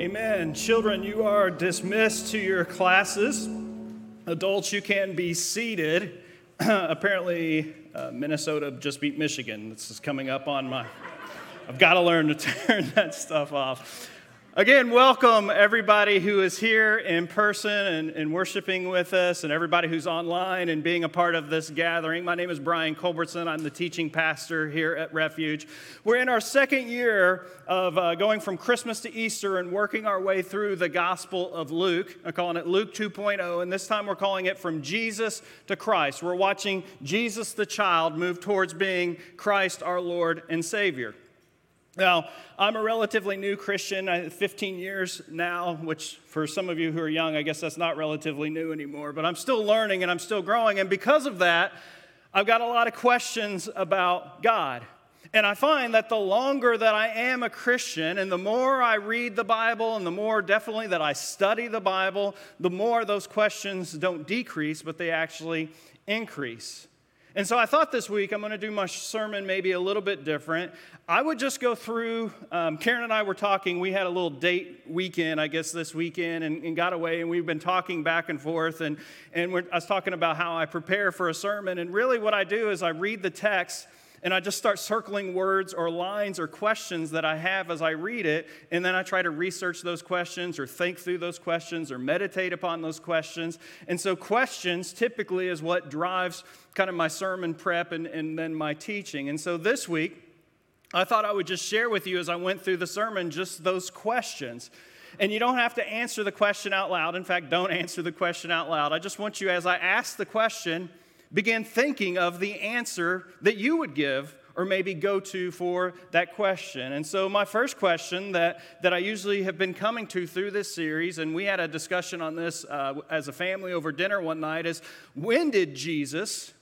Amen. Children, you are dismissed to your classes. Adults, you can be seated. Apparently, uh, Minnesota just beat Michigan. This is coming up on my. I've got to learn to turn that stuff off. Again, welcome everybody who is here in person and, and, worshiping with us, and everybody who's online and being a part of this gathering. My name is Brian Culbertson. I'm the teaching pastor here at Refuge. We're in our second year of uh, going from Christmas to Easter and working our way through the Gospel of Luke. I'm calling it Luke 2.0, and this time we're calling it From Jesus to Christ. We're watching Jesus the child move towards being Christ our Lord and Savior. Now, I'm a relatively new Christian, 15 years now, which for some of you who are young, I guess that's not relatively new anymore, but I'm still learning and I'm still growing. And because of that, I've got a lot of questions about God. And I find that the longer that I am a Christian and the more I read the Bible and the more definitely that I study the Bible, the more those questions don't decrease, but they actually increase. And so I thought this week I'm going to do my sermon maybe a little bit different. I would just go through, um, Karen and I were talking, we had a little date weekend, I guess, this weekend, and, and got away, and we've been talking back and forth. And, and I was talking about how I prepare for a sermon. And really, what I do is I read the text and I just start circling words or lines or questions that I have as I read it, and then I try to research those questions or think through those questions or meditate upon those questions. And so, questions typically is what drives kind of my sermon prep and, and then my teaching. And so, this week, I thought I would just share with you as I went through the sermon just those questions. And you don't have to answer the question out loud. In fact, don't answer the question out loud. I just want you, as I ask the question, begin thinking of the answer that you would give or maybe go to for that question. And so, my first question that, that I usually have been coming to through this series, and we had a discussion on this uh, as a family over dinner one night, is when did Jesus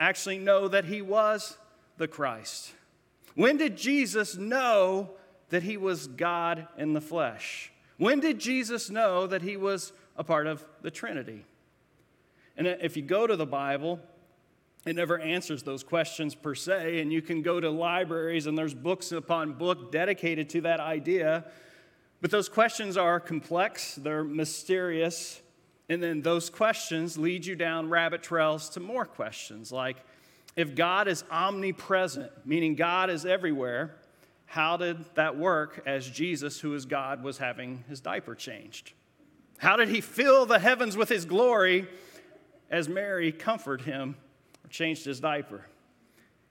actually know that he was the Christ? When did Jesus know that he was God in the flesh? When did Jesus know that he was a part of the Trinity? And if you go to the Bible, it never answers those questions per se, and you can go to libraries and there's books upon book dedicated to that idea. But those questions are complex, they're mysterious, and then those questions lead you down rabbit trails to more questions like if God is omnipresent, meaning God is everywhere, how did that work as Jesus, who is God, was having his diaper changed? How did he fill the heavens with his glory as Mary comforted him or changed his diaper.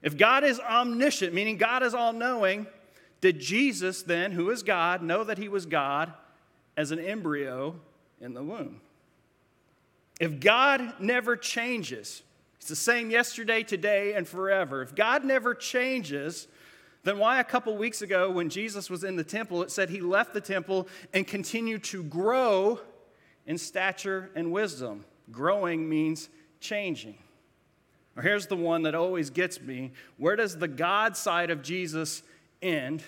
If God is omniscient, meaning God is all knowing, did Jesus then, who is God, know that he was God as an embryo in the womb? If God never changes, it's the same yesterday, today, and forever. If God never changes, then why a couple weeks ago when Jesus was in the temple, it said he left the temple and continued to grow in stature and wisdom? Growing means changing. Or here's the one that always gets me where does the God side of Jesus end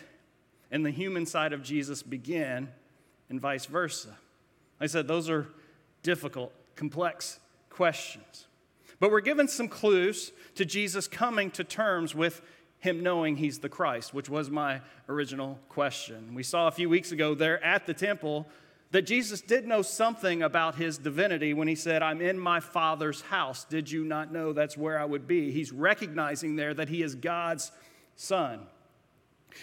and the human side of Jesus begin, and vice versa? I said those are difficult, complex questions. But we're given some clues to Jesus coming to terms with him knowing he's the Christ, which was my original question. We saw a few weeks ago there at the temple that Jesus did know something about his divinity when he said, I'm in my Father's house. Did you not know that's where I would be? He's recognizing there that he is God's son.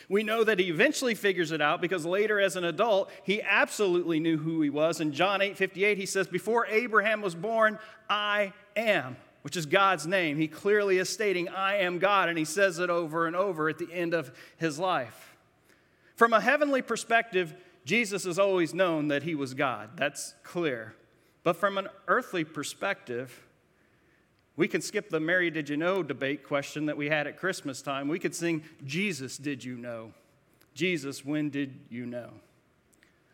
We know that he eventually figures it out because later, as an adult, he absolutely knew who he was. In John 8 58, he says, Before Abraham was born, I am, which is God's name. He clearly is stating, I am God, and he says it over and over at the end of his life. From a heavenly perspective, Jesus has always known that he was God. That's clear. But from an earthly perspective, we can skip the Mary, did you know debate question that we had at Christmas time. We could sing, Jesus, did you know? Jesus, when did you know?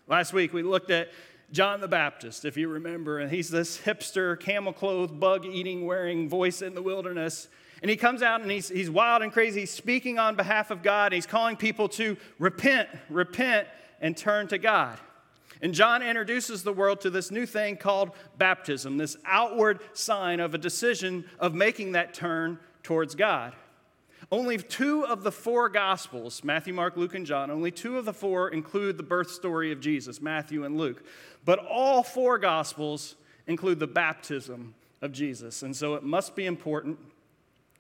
Last week we looked at John the Baptist, if you remember, and he's this hipster, camel clothed, bug eating, wearing voice in the wilderness. And he comes out and he's, he's wild and crazy. He's speaking on behalf of God. He's calling people to repent, repent, and turn to God. And John introduces the world to this new thing called baptism, this outward sign of a decision of making that turn towards God. Only two of the four Gospels, Matthew, Mark, Luke, and John, only two of the four include the birth story of Jesus, Matthew and Luke. But all four Gospels include the baptism of Jesus. And so it must be important.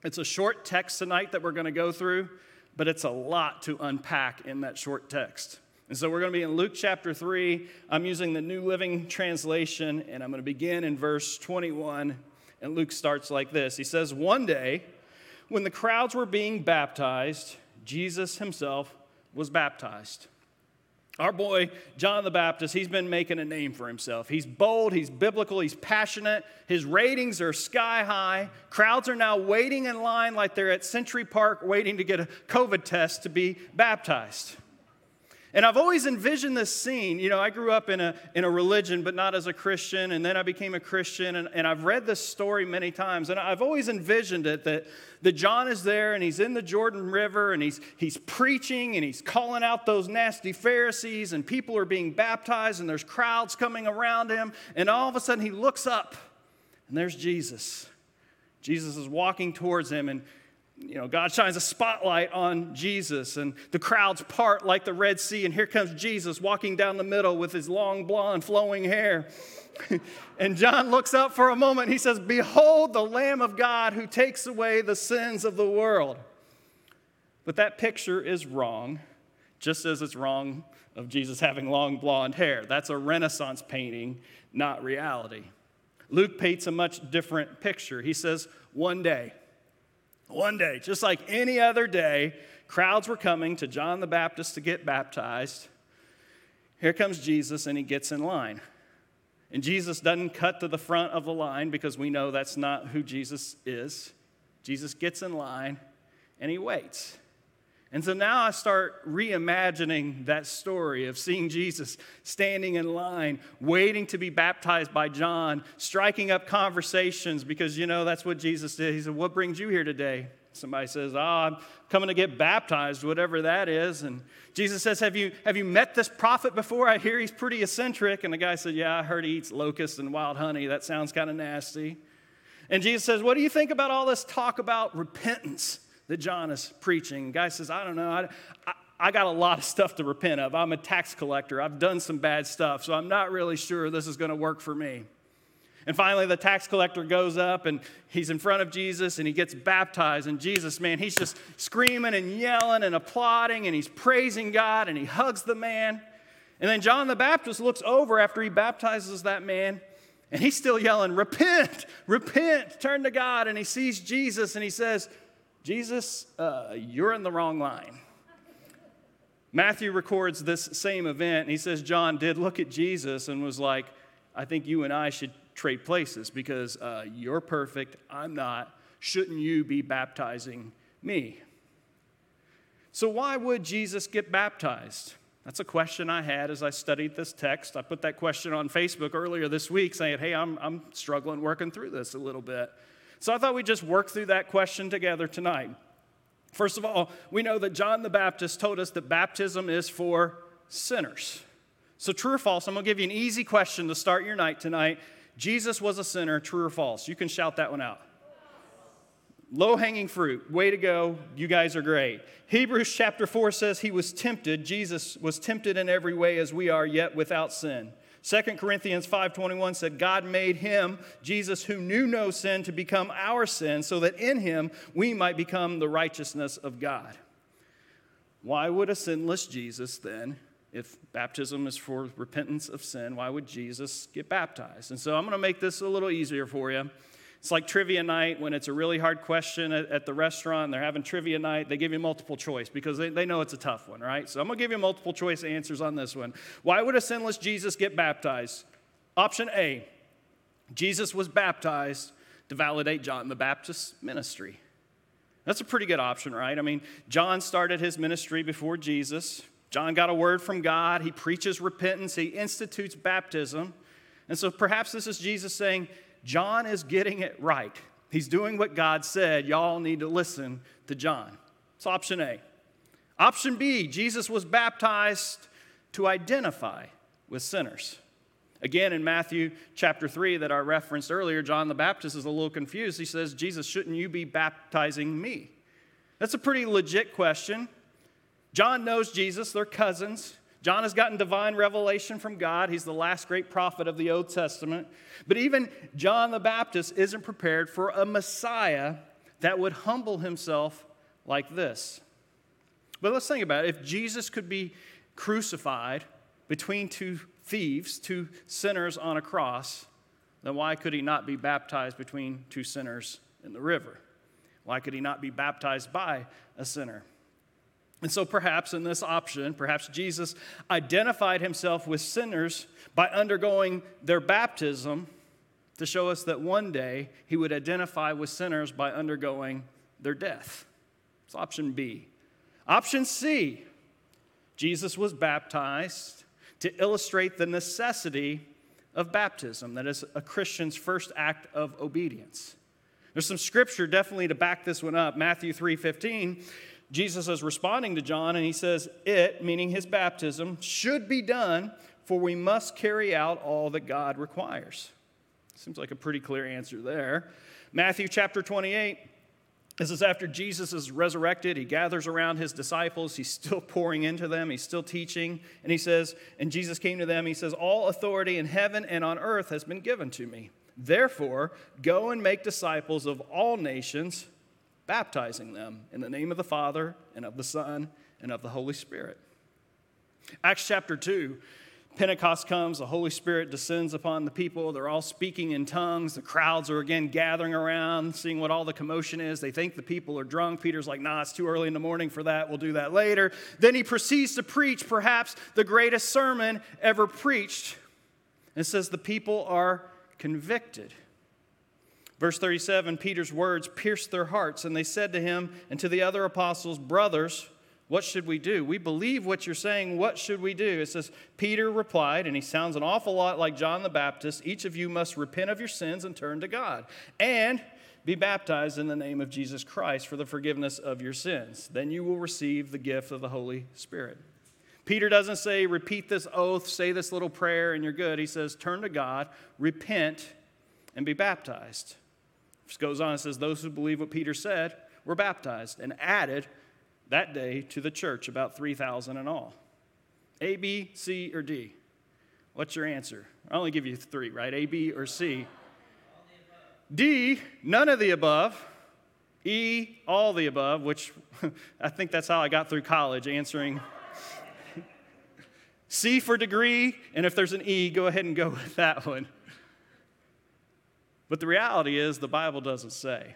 It's a short text tonight that we're going to go through, but it's a lot to unpack in that short text. And so we're going to be in Luke chapter 3. I'm using the New Living Translation, and I'm going to begin in verse 21. And Luke starts like this He says, One day, when the crowds were being baptized, Jesus himself was baptized. Our boy, John the Baptist, he's been making a name for himself. He's bold, he's biblical, he's passionate. His ratings are sky high. Crowds are now waiting in line like they're at Century Park waiting to get a COVID test to be baptized. And I've always envisioned this scene. You know, I grew up in a, in a religion, but not as a Christian, and then I became a Christian, and, and I've read this story many times. And I've always envisioned it that, that John is there and he's in the Jordan River and he's, he's preaching and he's calling out those nasty Pharisees, and people are being baptized, and there's crowds coming around him. And all of a sudden, he looks up, and there's Jesus. Jesus is walking towards him, and you know, God shines a spotlight on Jesus, and the crowds part like the Red Sea, and here comes Jesus walking down the middle with his long blonde flowing hair. and John looks up for a moment. He says, Behold the Lamb of God who takes away the sins of the world. But that picture is wrong, just as it's wrong of Jesus having long blonde hair. That's a Renaissance painting, not reality. Luke paints a much different picture. He says, One day, one day, just like any other day, crowds were coming to John the Baptist to get baptized. Here comes Jesus, and he gets in line. And Jesus doesn't cut to the front of the line because we know that's not who Jesus is. Jesus gets in line and he waits. And so now I start reimagining that story of seeing Jesus standing in line, waiting to be baptized by John, striking up conversations because, you know, that's what Jesus did. He said, What brings you here today? Somebody says, Oh, I'm coming to get baptized, whatever that is. And Jesus says, Have you, have you met this prophet before? I hear he's pretty eccentric. And the guy said, Yeah, I heard he eats locusts and wild honey. That sounds kind of nasty. And Jesus says, What do you think about all this talk about repentance? That John is preaching. Guy says, I don't know. I, I, I got a lot of stuff to repent of. I'm a tax collector. I've done some bad stuff, so I'm not really sure this is going to work for me. And finally, the tax collector goes up and he's in front of Jesus and he gets baptized. And Jesus, man, he's just screaming and yelling and applauding and he's praising God and he hugs the man. And then John the Baptist looks over after he baptizes that man and he's still yelling, Repent, repent, turn to God. And he sees Jesus and he says, Jesus, uh, you're in the wrong line. Matthew records this same event. And he says John did look at Jesus and was like, I think you and I should trade places because uh, you're perfect, I'm not. Shouldn't you be baptizing me? So, why would Jesus get baptized? That's a question I had as I studied this text. I put that question on Facebook earlier this week saying, Hey, I'm, I'm struggling working through this a little bit. So I thought we'd just work through that question together tonight. First of all, we know that John the Baptist told us that baptism is for sinners. So, true or false? I'm going to give you an easy question to start your night tonight. Jesus was a sinner, true or false? You can shout that one out. Low hanging fruit. Way to go. You guys are great. Hebrews chapter 4 says he was tempted. Jesus was tempted in every way as we are, yet without sin. 2 Corinthians 5:21 said God made him Jesus who knew no sin to become our sin so that in him we might become the righteousness of God. Why would a sinless Jesus then if baptism is for repentance of sin, why would Jesus get baptized? And so I'm going to make this a little easier for you. It's like trivia night when it's a really hard question at, at the restaurant they're having trivia night. They give you multiple choice because they, they know it's a tough one, right? So I'm going to give you multiple choice answers on this one. Why would a sinless Jesus get baptized? Option A Jesus was baptized to validate John the Baptist's ministry. That's a pretty good option, right? I mean, John started his ministry before Jesus. John got a word from God. He preaches repentance, he institutes baptism. And so perhaps this is Jesus saying, John is getting it right. He's doing what God said. Y'all need to listen to John. It's option A. Option B Jesus was baptized to identify with sinners. Again, in Matthew chapter 3 that I referenced earlier, John the Baptist is a little confused. He says, Jesus, shouldn't you be baptizing me? That's a pretty legit question. John knows Jesus, they're cousins. John has gotten divine revelation from God. He's the last great prophet of the Old Testament. But even John the Baptist isn't prepared for a Messiah that would humble himself like this. But let's think about it. If Jesus could be crucified between two thieves, two sinners on a cross, then why could he not be baptized between two sinners in the river? Why could he not be baptized by a sinner? And so, perhaps in this option, perhaps Jesus identified himself with sinners by undergoing their baptism to show us that one day he would identify with sinners by undergoing their death. It's option B. Option C Jesus was baptized to illustrate the necessity of baptism, that is, a Christian's first act of obedience. There's some scripture definitely to back this one up. Matthew 3:15 Jesus is responding to John and he says, It, meaning his baptism, should be done, for we must carry out all that God requires. Seems like a pretty clear answer there. Matthew chapter 28. This is after Jesus is resurrected. He gathers around his disciples. He's still pouring into them. He's still teaching. And he says, And Jesus came to them. He says, All authority in heaven and on earth has been given to me. Therefore, go and make disciples of all nations baptizing them in the name of the Father and of the Son and of the Holy Spirit. Acts chapter 2. Pentecost comes, the Holy Spirit descends upon the people. They're all speaking in tongues. The crowds are again gathering around, seeing what all the commotion is. They think the people are drunk. Peter's like, nah, it's too early in the morning for that. We'll do that later. Then he proceeds to preach perhaps the greatest sermon ever preached. And says the people are convicted. Verse 37 Peter's words pierced their hearts, and they said to him and to the other apostles, Brothers, what should we do? We believe what you're saying. What should we do? It says, Peter replied, and he sounds an awful lot like John the Baptist Each of you must repent of your sins and turn to God, and be baptized in the name of Jesus Christ for the forgiveness of your sins. Then you will receive the gift of the Holy Spirit. Peter doesn't say, Repeat this oath, say this little prayer, and you're good. He says, Turn to God, repent, and be baptized. Goes on and says, Those who believe what Peter said were baptized and added that day to the church, about 3,000 in all. A, B, C, or D? What's your answer? I only give you three, right? A, B, or C? D, none of the above. E, all the above, which I think that's how I got through college answering. C for degree, and if there's an E, go ahead and go with that one. But the reality is, the Bible doesn't say.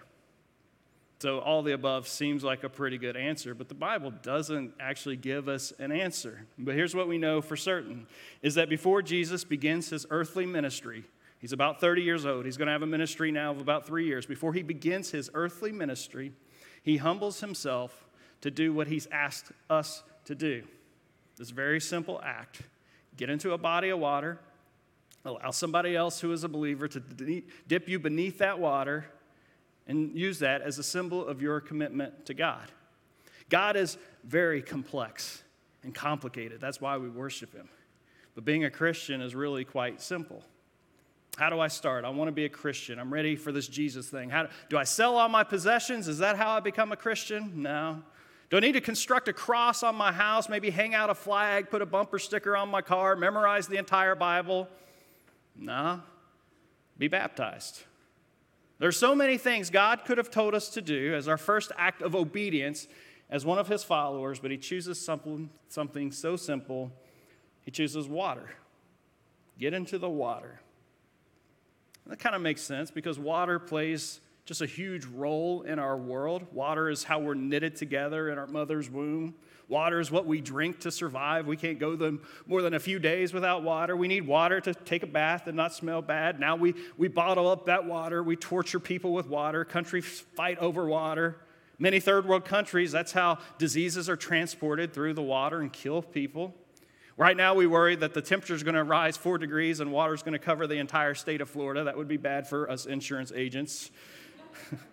So, all the above seems like a pretty good answer, but the Bible doesn't actually give us an answer. But here's what we know for certain is that before Jesus begins his earthly ministry, he's about 30 years old. He's going to have a ministry now of about three years. Before he begins his earthly ministry, he humbles himself to do what he's asked us to do. This very simple act get into a body of water, Allow somebody else who is a believer to dip you beneath that water and use that as a symbol of your commitment to God. God is very complex and complicated. That's why we worship Him. But being a Christian is really quite simple. How do I start? I want to be a Christian. I'm ready for this Jesus thing. How do, do I sell all my possessions? Is that how I become a Christian? No. Do I need to construct a cross on my house, maybe hang out a flag, put a bumper sticker on my car, memorize the entire Bible? Nah, be baptized. There's so many things God could have told us to do as our first act of obedience as one of his followers, but he chooses something, something so simple. He chooses water. Get into the water. That kind of makes sense because water plays just a huge role in our world. Water is how we're knitted together in our mother's womb. Water is what we drink to survive. We can't go them more than a few days without water. We need water to take a bath and not smell bad. Now we, we bottle up that water. We torture people with water. Countries fight over water. Many third world countries, that's how diseases are transported through the water and kill people. Right now, we worry that the temperature is going to rise four degrees and water is going to cover the entire state of Florida. That would be bad for us insurance agents.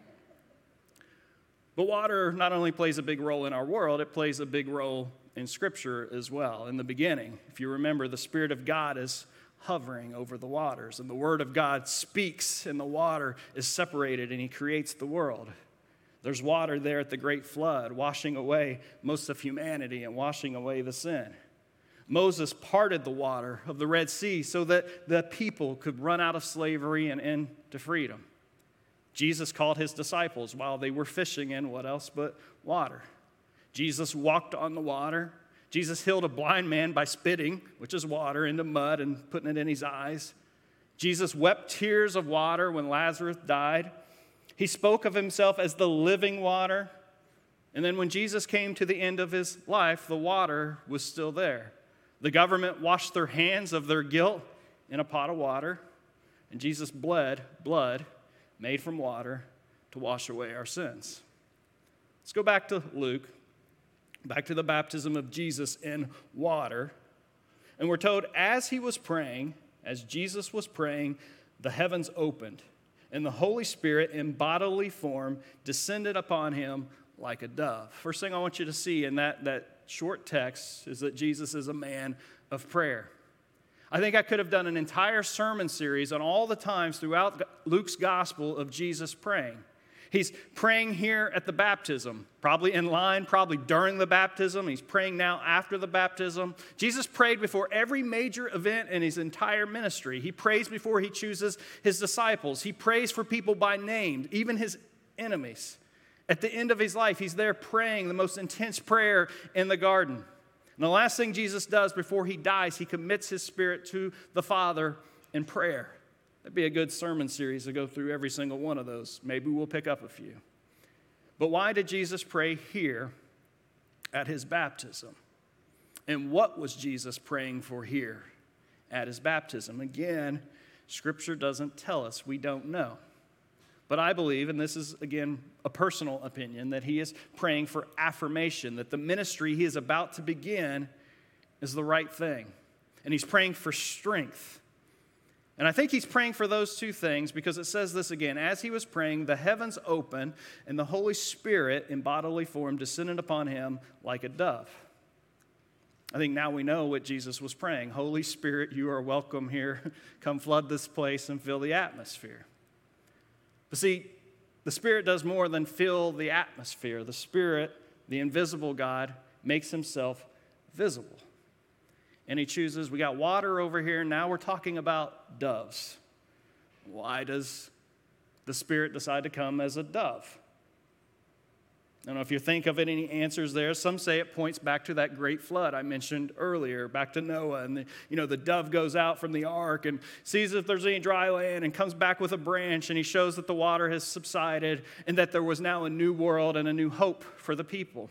But water not only plays a big role in our world, it plays a big role in Scripture as well. In the beginning, if you remember, the Spirit of God is hovering over the waters, and the Word of God speaks, and the water is separated, and He creates the world. There's water there at the great flood, washing away most of humanity and washing away the sin. Moses parted the water of the Red Sea so that the people could run out of slavery and into freedom. Jesus called his disciples while they were fishing in what else but water. Jesus walked on the water. Jesus healed a blind man by spitting, which is water, into mud and putting it in his eyes. Jesus wept tears of water when Lazarus died. He spoke of himself as the living water. And then when Jesus came to the end of his life, the water was still there. The government washed their hands of their guilt in a pot of water, and Jesus bled blood made from water to wash away our sins. Let's go back to Luke, back to the baptism of Jesus in water. And we're told as he was praying, as Jesus was praying, the heavens opened, and the Holy Spirit in bodily form descended upon him like a dove. First thing I want you to see in that, that short text is that Jesus is a man of prayer. I think I could have done an entire sermon series on all the times throughout Luke's gospel of Jesus praying. He's praying here at the baptism, probably in line, probably during the baptism. He's praying now after the baptism. Jesus prayed before every major event in his entire ministry. He prays before he chooses his disciples. He prays for people by name, even his enemies. At the end of his life, he's there praying the most intense prayer in the garden. And the last thing Jesus does before he dies, he commits his spirit to the Father in prayer. That'd be a good sermon series to go through every single one of those. Maybe we'll pick up a few. But why did Jesus pray here at his baptism? And what was Jesus praying for here at his baptism? Again, scripture doesn't tell us. We don't know. But I believe, and this is again a personal opinion, that he is praying for affirmation, that the ministry he is about to begin is the right thing. And he's praying for strength and I think he's praying for those two things because it says this again. As he was praying, the heavens opened, and the Holy Spirit in bodily form descended upon him like a dove. I think now we know what Jesus was praying. Holy Spirit, you are welcome here. Come flood this place and fill the atmosphere. But see, the Spirit does more than fill the atmosphere. The Spirit, the invisible God, makes himself visible and he chooses, we got water over here, now we're talking about doves. Why does the Spirit decide to come as a dove? I don't know if you think of it, any answers there. Some say it points back to that great flood I mentioned earlier, back to Noah. And the, you know, the dove goes out from the ark and sees if there's any dry land and comes back with a branch and he shows that the water has subsided and that there was now a new world and a new hope for the people.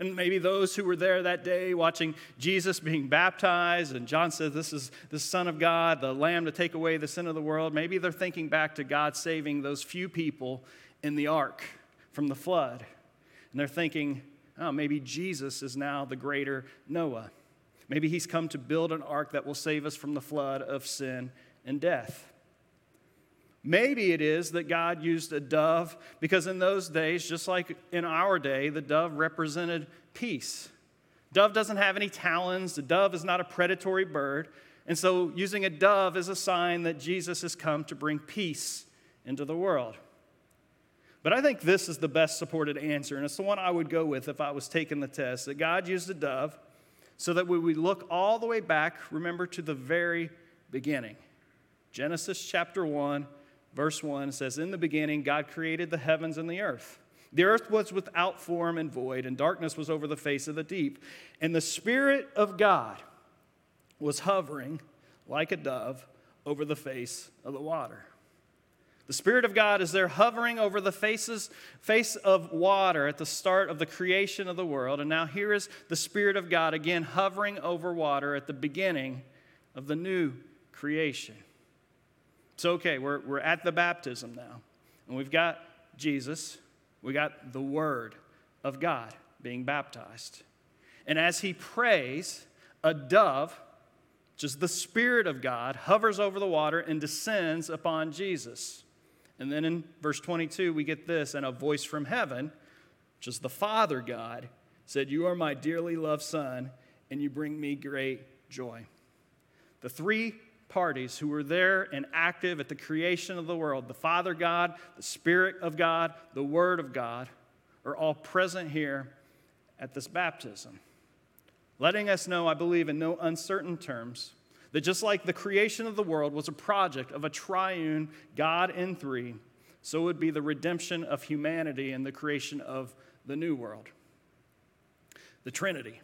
And maybe those who were there that day watching Jesus being baptized, and John says, This is the Son of God, the Lamb to take away the sin of the world. Maybe they're thinking back to God saving those few people in the ark from the flood. And they're thinking, Oh, maybe Jesus is now the greater Noah. Maybe he's come to build an ark that will save us from the flood of sin and death. Maybe it is that God used a dove because in those days, just like in our day, the dove represented peace. Dove doesn't have any talons, the dove is not a predatory bird. And so, using a dove is a sign that Jesus has come to bring peace into the world. But I think this is the best supported answer, and it's the one I would go with if I was taking the test that God used a dove so that we look all the way back, remember to the very beginning Genesis chapter 1 verse 1 says, In the beginning, God created the heavens and the earth. The earth was without form and void, and darkness was over the face of the deep. And the Spirit of God was hovering like a dove over the face of the water. The Spirit of God is there hovering over the faces, face of water at the start of the creation of the world. And now here is the Spirit of God again hovering over water at the beginning of the new creation. It's okay, we're, we're at the baptism now. And we've got Jesus, we got the Word of God being baptized. And as he prays, a dove, just the Spirit of God, hovers over the water and descends upon Jesus. And then in verse 22, we get this and a voice from heaven, which is the Father God, said, You are my dearly loved Son, and you bring me great joy. The three parties who were there and active at the creation of the world the Father God, the Spirit of God, the Word of God are all present here at this baptism. Letting us know, I believe, in no uncertain terms, that just like the creation of the world was a project of a triune God in three, so would be the redemption of humanity and the creation of the new world. The Trinity.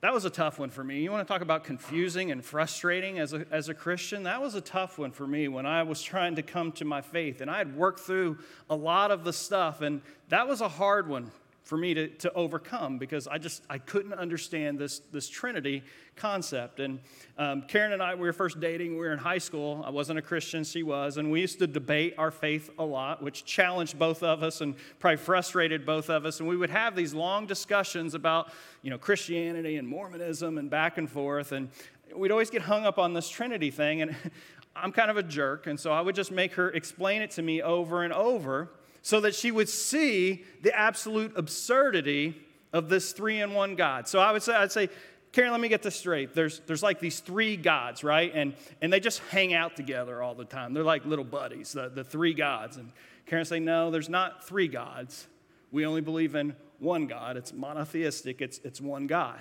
That was a tough one for me. You want to talk about confusing and frustrating as a, as a Christian? That was a tough one for me when I was trying to come to my faith. And I had worked through a lot of the stuff, and that was a hard one for me to, to overcome because I just I couldn't understand this, this Trinity concept. And um, Karen and I, we were first dating. We were in high school. I wasn't a Christian; she was, and we used to debate our faith a lot, which challenged both of us and probably frustrated both of us. And we would have these long discussions about you know Christianity and Mormonism and back and forth. And we'd always get hung up on this Trinity thing. And I'm kind of a jerk, and so I would just make her explain it to me over and over so that she would see the absolute absurdity of this three in one God. So I would say, I'd say, Karen, let me get this straight. There's, there's like these three gods, right? And, and they just hang out together all the time. They're like little buddies, the, the three gods. And Karen say, no, there's not three gods. We only believe in one God. It's monotheistic, it's, it's one God.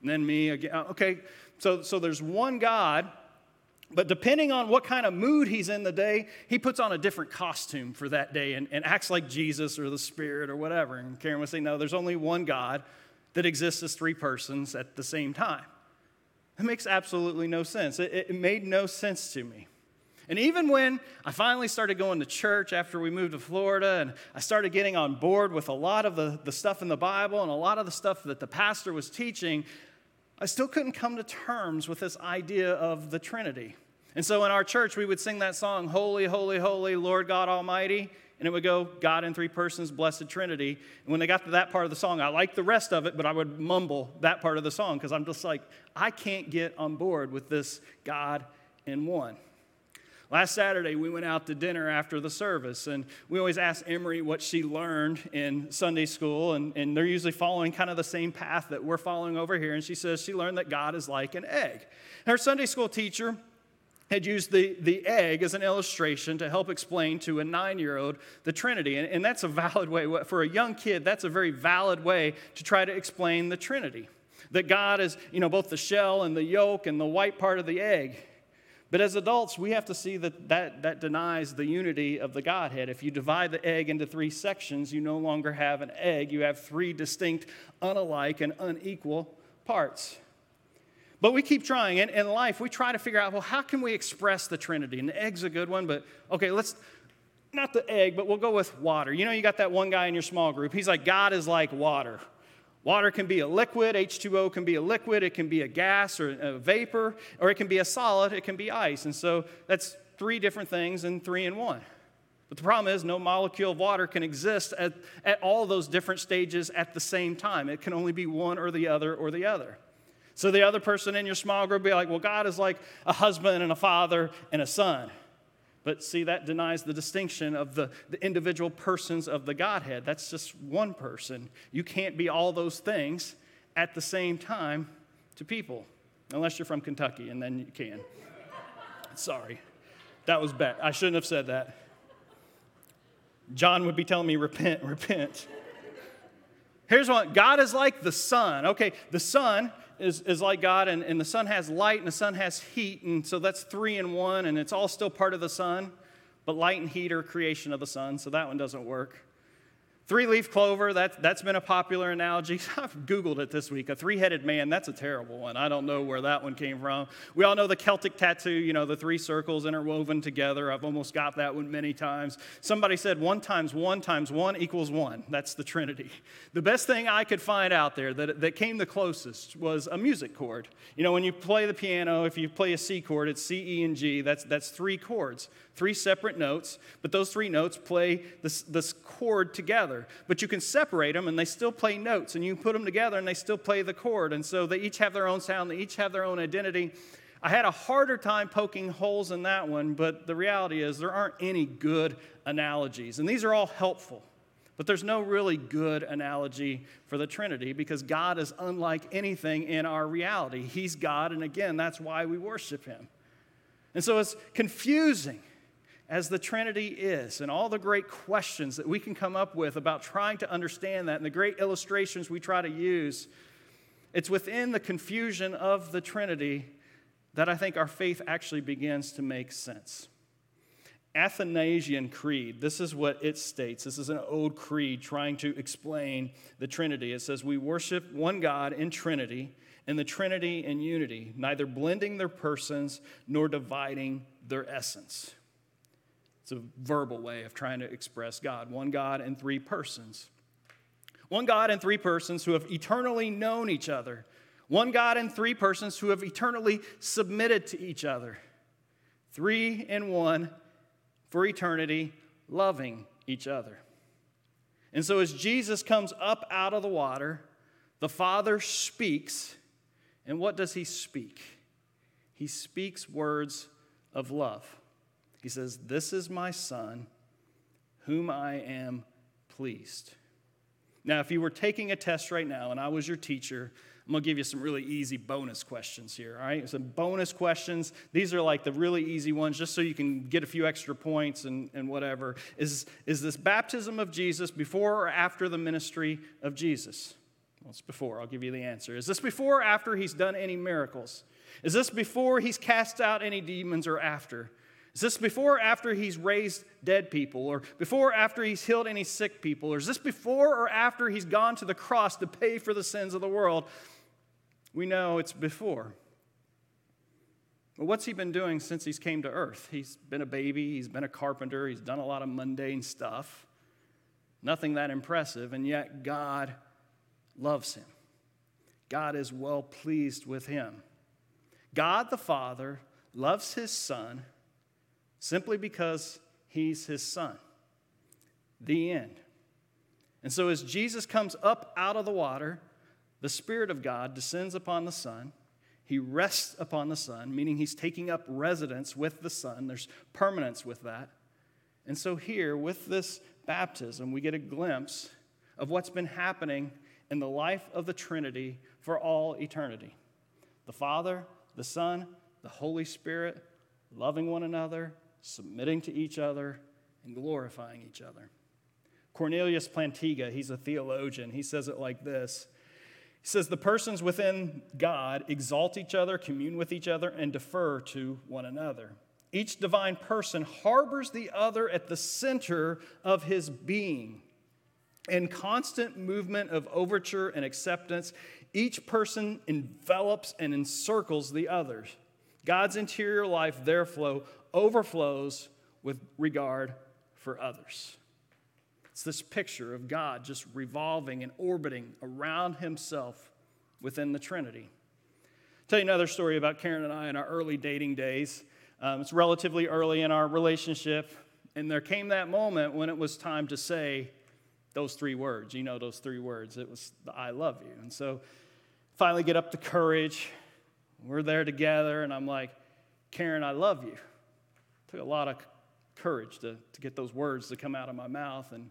And then me again, okay, so, so there's one God but depending on what kind of mood he's in the day, he puts on a different costume for that day and, and acts like Jesus or the Spirit or whatever. And Karen would say, No, there's only one God that exists as three persons at the same time. It makes absolutely no sense. It, it made no sense to me. And even when I finally started going to church after we moved to Florida and I started getting on board with a lot of the, the stuff in the Bible and a lot of the stuff that the pastor was teaching, I still couldn't come to terms with this idea of the Trinity. And so in our church, we would sing that song, Holy, Holy, Holy, Lord God Almighty. And it would go, God in three persons, blessed Trinity. And when they got to that part of the song, I liked the rest of it, but I would mumble that part of the song because I'm just like, I can't get on board with this God in one. Last Saturday, we went out to dinner after the service, and we always ask Emery what she learned in Sunday school, and, and they're usually following kind of the same path that we're following over here. And she says she learned that God is like an egg. Her Sunday school teacher had used the, the egg as an illustration to help explain to a nine year old the Trinity. And, and that's a valid way. For a young kid, that's a very valid way to try to explain the Trinity. That God is, you know, both the shell and the yolk and the white part of the egg. But as adults, we have to see that, that that denies the unity of the Godhead. If you divide the egg into three sections, you no longer have an egg. You have three distinct, unalike, and unequal parts. But we keep trying. And in life, we try to figure out, well, how can we express the Trinity? And the egg's a good one, but okay, let's, not the egg, but we'll go with water. You know, you got that one guy in your small group. He's like, God is like water. Water can be a liquid, H2O can be a liquid, it can be a gas or a vapor, or it can be a solid, it can be ice. And so that's three different things and three in one. But the problem is, no molecule of water can exist at, at all those different stages at the same time. It can only be one or the other or the other. So the other person in your small group will be like, well, God is like a husband and a father and a son. But see, that denies the distinction of the, the individual persons of the Godhead. That's just one person. You can't be all those things at the same time to people, unless you're from Kentucky, and then you can. Sorry. That was bad. I shouldn't have said that. John would be telling me, repent, repent. Here's one God is like the sun. Okay, the sun is, is like God, and, and the sun has light and the sun has heat, and so that's three in one, and it's all still part of the sun. But light and heat are creation of the sun, so that one doesn't work. Three leaf clover, that, that's been a popular analogy. I've Googled it this week. A three headed man, that's a terrible one. I don't know where that one came from. We all know the Celtic tattoo, you know, the three circles interwoven together. I've almost got that one many times. Somebody said one times one times one equals one. That's the Trinity. The best thing I could find out there that, that came the closest was a music chord. You know, when you play the piano, if you play a C chord, it's C, E, and G. That's, that's three chords three separate notes, but those three notes play this, this chord together. But you can separate them and they still play notes, and you put them together and they still play the chord. And so they each have their own sound, they each have their own identity. I had a harder time poking holes in that one, but the reality is there aren't any good analogies. And these are all helpful. But there's no really good analogy for the Trinity because God is unlike anything in our reality. He's God, and again, that's why we worship Him. And so it's confusing as the Trinity is, and all the great questions that we can come up with about trying to understand that, and the great illustrations we try to use. It's within the confusion of the Trinity that I think our faith actually begins to make sense. Athanasian Creed, this is what it states. This is an old creed trying to explain the Trinity. It says, We worship one God in Trinity, and the Trinity in unity, neither blending their persons nor dividing their essence. It's a verbal way of trying to express God. One God and three persons. One God and three persons who have eternally known each other. One God and three persons who have eternally submitted to each other. Three in one for eternity, loving each other. And so, as Jesus comes up out of the water, the Father speaks. And what does he speak? He speaks words of love. He says, This is my Son, whom I am pleased. Now, if you were taking a test right now and I was your teacher, I'm to give you some really easy bonus questions here, all right? Some bonus questions. These are like the really easy ones, just so you can get a few extra points and, and whatever. Is, is this baptism of Jesus before or after the ministry of Jesus? Well, it's before. I'll give you the answer. Is this before or after he's done any miracles? Is this before he's cast out any demons or after? Is this before or after he's raised dead people? Or before or after he's healed any sick people? Or is this before or after he's gone to the cross to pay for the sins of the world? We know it's before. But what's he been doing since he's came to earth? He's been a baby, he's been a carpenter, he's done a lot of mundane stuff. Nothing that impressive, and yet God loves him. God is well pleased with him. God the Father loves his Son simply because he's his Son. The end. And so, as Jesus comes up out of the water, the Spirit of God descends upon the Son. He rests upon the Son, meaning he's taking up residence with the Son. There's permanence with that. And so, here, with this baptism, we get a glimpse of what's been happening in the life of the Trinity for all eternity the Father, the Son, the Holy Spirit, loving one another, submitting to each other, and glorifying each other. Cornelius Plantinga, he's a theologian, he says it like this he says, The persons within God exalt each other, commune with each other, and defer to one another. Each divine person harbors the other at the center of his being. In constant movement of overture and acceptance, each person envelops and encircles the others. God's interior life, therefore, overflows with regard for others. It's this picture of God just revolving and orbiting around himself within the Trinity. I'll tell you another story about Karen and I in our early dating days. Um, it's relatively early in our relationship, and there came that moment when it was time to say those three words. You know those three words. It was the I love you. And so finally get up the courage. We're there together, and I'm like, Karen, I love you. It took a lot of courage to, to get those words to come out of my mouth. And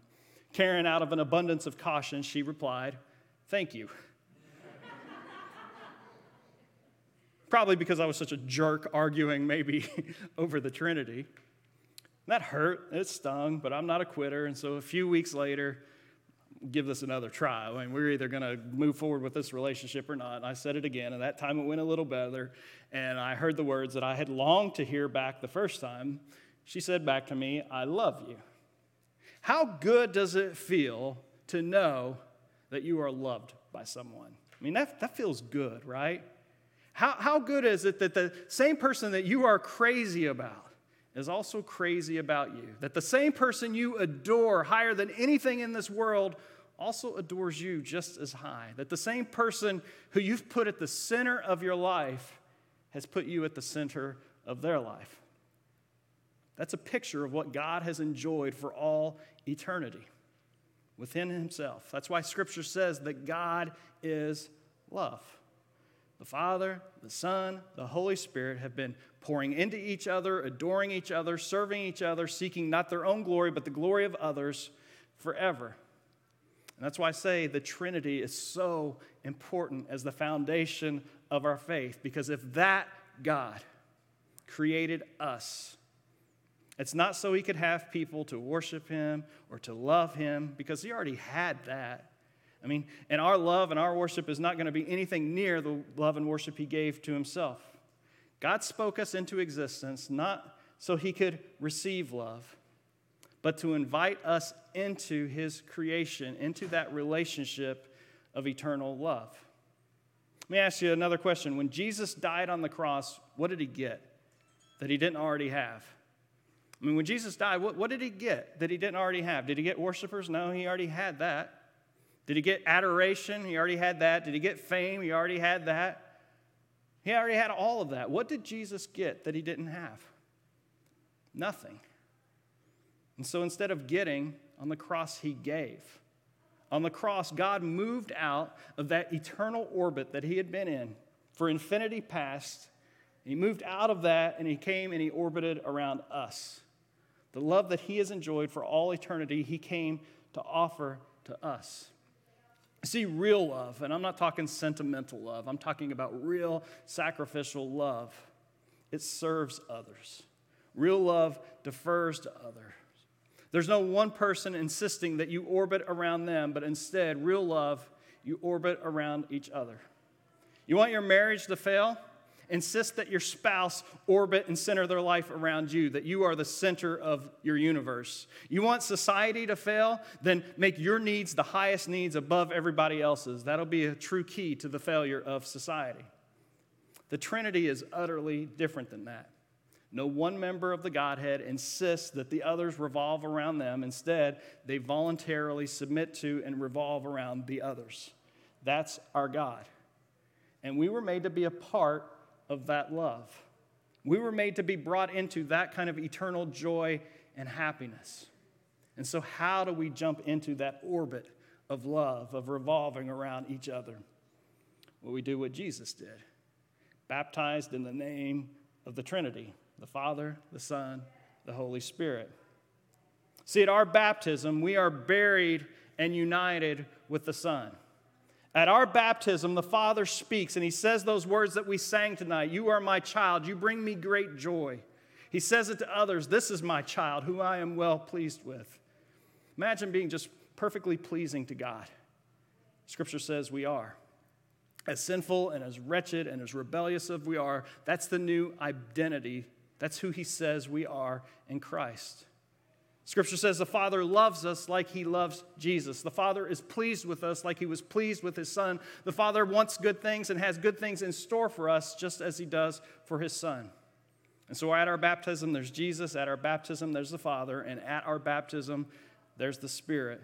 Karen, out of an abundance of caution, she replied, Thank you. Probably because I was such a jerk arguing maybe over the Trinity. That hurt, it stung, but I'm not a quitter. And so a few weeks later, give this another try. I mean, we're either going to move forward with this relationship or not. And I said it again, and that time it went a little better. And I heard the words that I had longed to hear back the first time. She said back to me, I love you. How good does it feel to know that you are loved by someone? I mean, that, that feels good, right? How, how good is it that the same person that you are crazy about is also crazy about you? That the same person you adore higher than anything in this world also adores you just as high? That the same person who you've put at the center of your life has put you at the center of their life? That's a picture of what God has enjoyed for all eternity within Himself. That's why Scripture says that God is love. The Father, the Son, the Holy Spirit have been pouring into each other, adoring each other, serving each other, seeking not their own glory, but the glory of others forever. And that's why I say the Trinity is so important as the foundation of our faith, because if that God created us, it's not so he could have people to worship him or to love him, because he already had that. I mean, and our love and our worship is not going to be anything near the love and worship he gave to himself. God spoke us into existence not so he could receive love, but to invite us into his creation, into that relationship of eternal love. Let me ask you another question. When Jesus died on the cross, what did he get that he didn't already have? I mean, when Jesus died, what, what did he get that he didn't already have? Did he get worshipers? No, he already had that. Did he get adoration? He already had that. Did he get fame? He already had that. He already had all of that. What did Jesus get that he didn't have? Nothing. And so instead of getting, on the cross, he gave. On the cross, God moved out of that eternal orbit that he had been in for infinity past. He moved out of that and he came and he orbited around us. The love that he has enjoyed for all eternity, he came to offer to us. See, real love, and I'm not talking sentimental love, I'm talking about real sacrificial love. It serves others. Real love defers to others. There's no one person insisting that you orbit around them, but instead, real love, you orbit around each other. You want your marriage to fail? Insist that your spouse orbit and center their life around you, that you are the center of your universe. You want society to fail? Then make your needs the highest needs above everybody else's. That'll be a true key to the failure of society. The Trinity is utterly different than that. No one member of the Godhead insists that the others revolve around them. Instead, they voluntarily submit to and revolve around the others. That's our God. And we were made to be a part of that love. We were made to be brought into that kind of eternal joy and happiness. And so, how do we jump into that orbit of love, of revolving around each other? Well, we do what Jesus did baptized in the name of the Trinity the Father, the Son, the Holy Spirit. See, at our baptism, we are buried and united with the Son. At our baptism, the Father speaks and he says those words that we sang tonight You are my child, you bring me great joy. He says it to others This is my child, who I am well pleased with. Imagine being just perfectly pleasing to God. Scripture says we are. As sinful and as wretched and as rebellious as we are, that's the new identity. That's who he says we are in Christ. Scripture says the Father loves us like he loves Jesus. The Father is pleased with us like he was pleased with his Son. The Father wants good things and has good things in store for us just as he does for his Son. And so at our baptism, there's Jesus. At our baptism, there's the Father. And at our baptism, there's the Spirit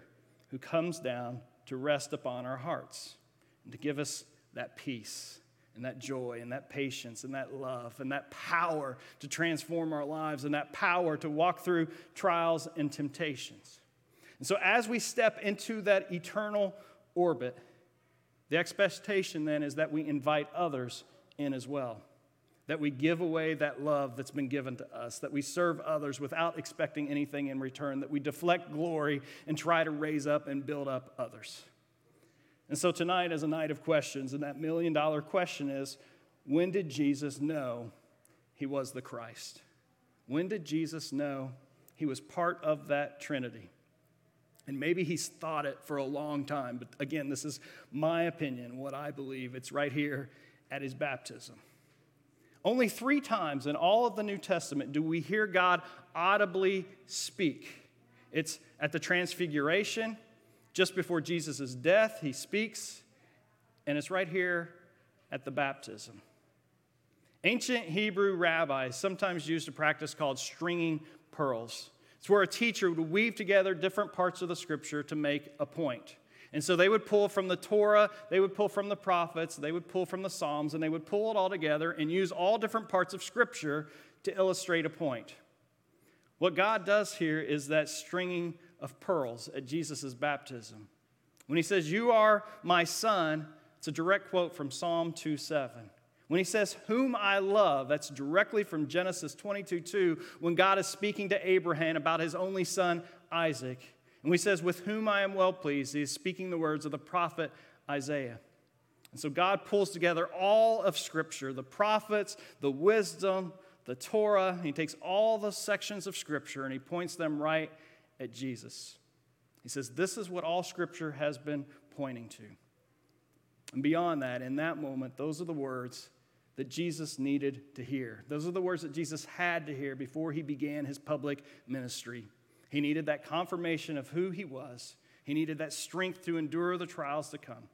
who comes down to rest upon our hearts and to give us that peace and that joy and that patience and that love and that power to transform our lives and that power to walk through trials and temptations. And so, as we step into that eternal orbit, the expectation then is that we invite others in as well. That we give away that love that's been given to us, that we serve others without expecting anything in return, that we deflect glory and try to raise up and build up others. And so tonight is a night of questions, and that million dollar question is when did Jesus know he was the Christ? When did Jesus know he was part of that Trinity? And maybe he's thought it for a long time, but again, this is my opinion, what I believe. It's right here at his baptism. Only three times in all of the New Testament do we hear God audibly speak. It's at the Transfiguration, just before Jesus' death, he speaks, and it's right here at the baptism. Ancient Hebrew rabbis sometimes used a practice called stringing pearls. It's where a teacher would weave together different parts of the scripture to make a point. And so they would pull from the Torah, they would pull from the prophets, they would pull from the Psalms, and they would pull it all together and use all different parts of scripture to illustrate a point. What God does here is that stringing of pearls at Jesus' baptism. When he says, You are my son, it's a direct quote from Psalm 2 7. When he says, Whom I love, that's directly from Genesis 22 2, when God is speaking to Abraham about his only son, Isaac. And he says, With whom I am well pleased, he is speaking the words of the prophet Isaiah. And so God pulls together all of Scripture the prophets, the wisdom, the Torah. He takes all the sections of Scripture and he points them right at Jesus. He says, This is what all Scripture has been pointing to. And beyond that, in that moment, those are the words that Jesus needed to hear. Those are the words that Jesus had to hear before he began his public ministry. He needed that confirmation of who he was, he needed that strength to endure the trials to come.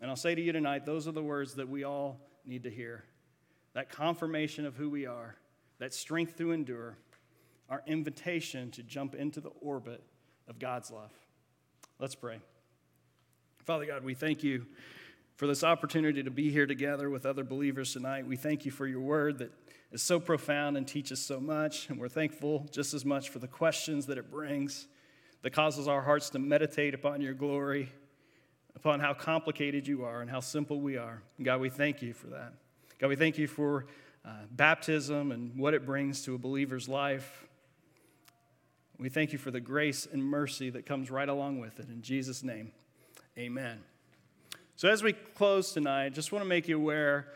And I'll say to you tonight, those are the words that we all need to hear. That confirmation of who we are, that strength to endure, our invitation to jump into the orbit of God's love. Let's pray. Father God, we thank you for this opportunity to be here together with other believers tonight. We thank you for your word that is so profound and teaches so much. And we're thankful just as much for the questions that it brings that causes our hearts to meditate upon your glory upon how complicated you are and how simple we are. God, we thank you for that. God, we thank you for uh, baptism and what it brings to a believer's life. We thank you for the grace and mercy that comes right along with it. In Jesus' name, amen. So, as we close tonight, just want to make you aware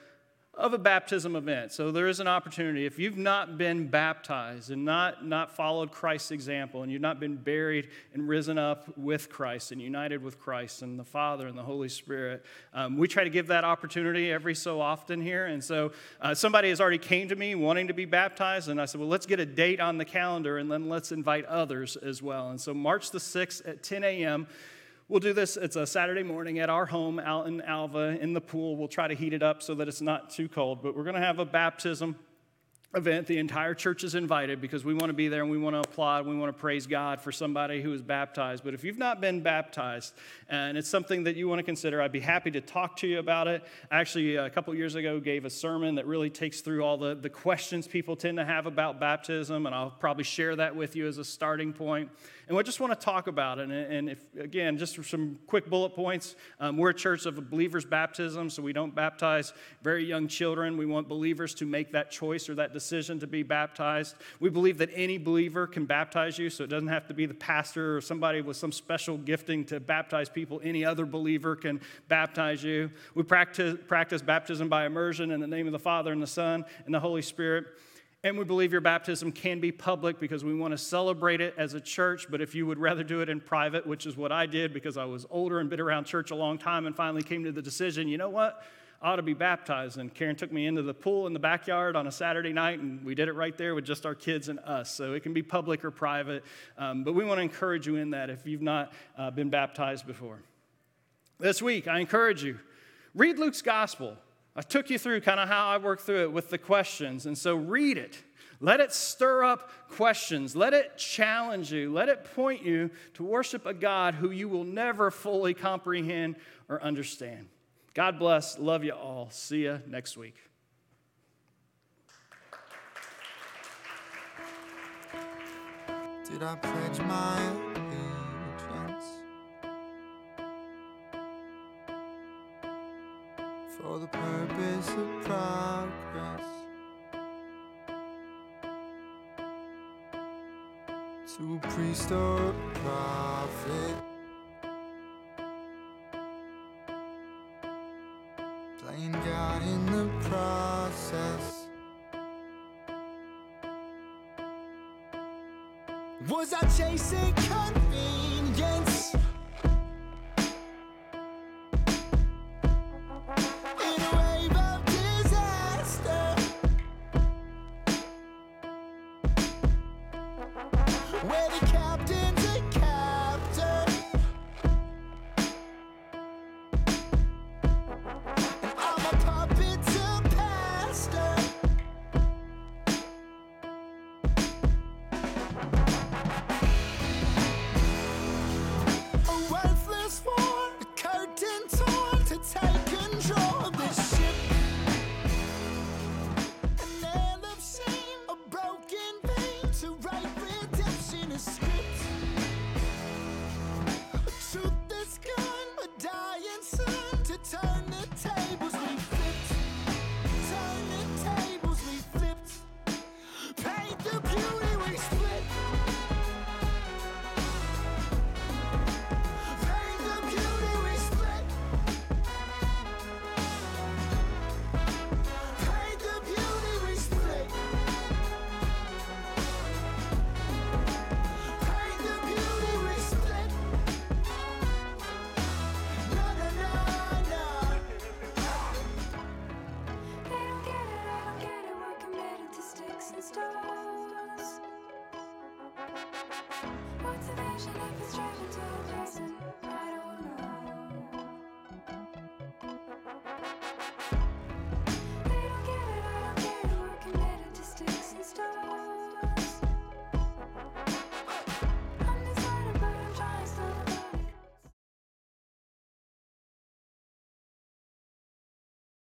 of a baptism event. So there is an opportunity. If you've not been baptized and not, not followed Christ's example, and you've not been buried and risen up with Christ and united with Christ and the Father and the Holy Spirit, um, we try to give that opportunity every so often here. And so uh, somebody has already came to me wanting to be baptized, and I said, well, let's get a date on the calendar and then let's invite others as well. And so March the 6th at 10 a.m., We'll do this, it's a Saturday morning at our home out in Alva in the pool. We'll try to heat it up so that it's not too cold, but we're going to have a baptism event. The entire church is invited because we want to be there and we want to applaud. We want to praise God for somebody who is baptized. But if you've not been baptized and it's something that you want to consider, I'd be happy to talk to you about it. Actually, a couple years ago, gave a sermon that really takes through all the, the questions people tend to have about baptism, and I'll probably share that with you as a starting point. And we just want to talk about it. And if, again, just some quick bullet points. Um, we're a church of believers' baptism, so we don't baptize very young children. We want believers to make that choice or that decision to be baptized. We believe that any believer can baptize you, so it doesn't have to be the pastor or somebody with some special gifting to baptize people. Any other believer can baptize you. We practice, practice baptism by immersion in the name of the Father and the Son and the Holy Spirit. And we believe your baptism can be public because we want to celebrate it as a church. But if you would rather do it in private, which is what I did because I was older and been around church a long time and finally came to the decision, you know what? Ought to be baptized. And Karen took me into the pool in the backyard on a Saturday night, and we did it right there with just our kids and us. So it can be public or private. Um, but we want to encourage you in that if you've not uh, been baptized before. This week, I encourage you read Luke's gospel. I took you through kind of how I worked through it with the questions. And so read it. Let it stir up questions. Let it challenge you. Let it point you to worship a God who you will never fully comprehend or understand. God bless. Love you all. See you next week. Did I pledge my for the purpose of progress. To a priest or prophet, chasing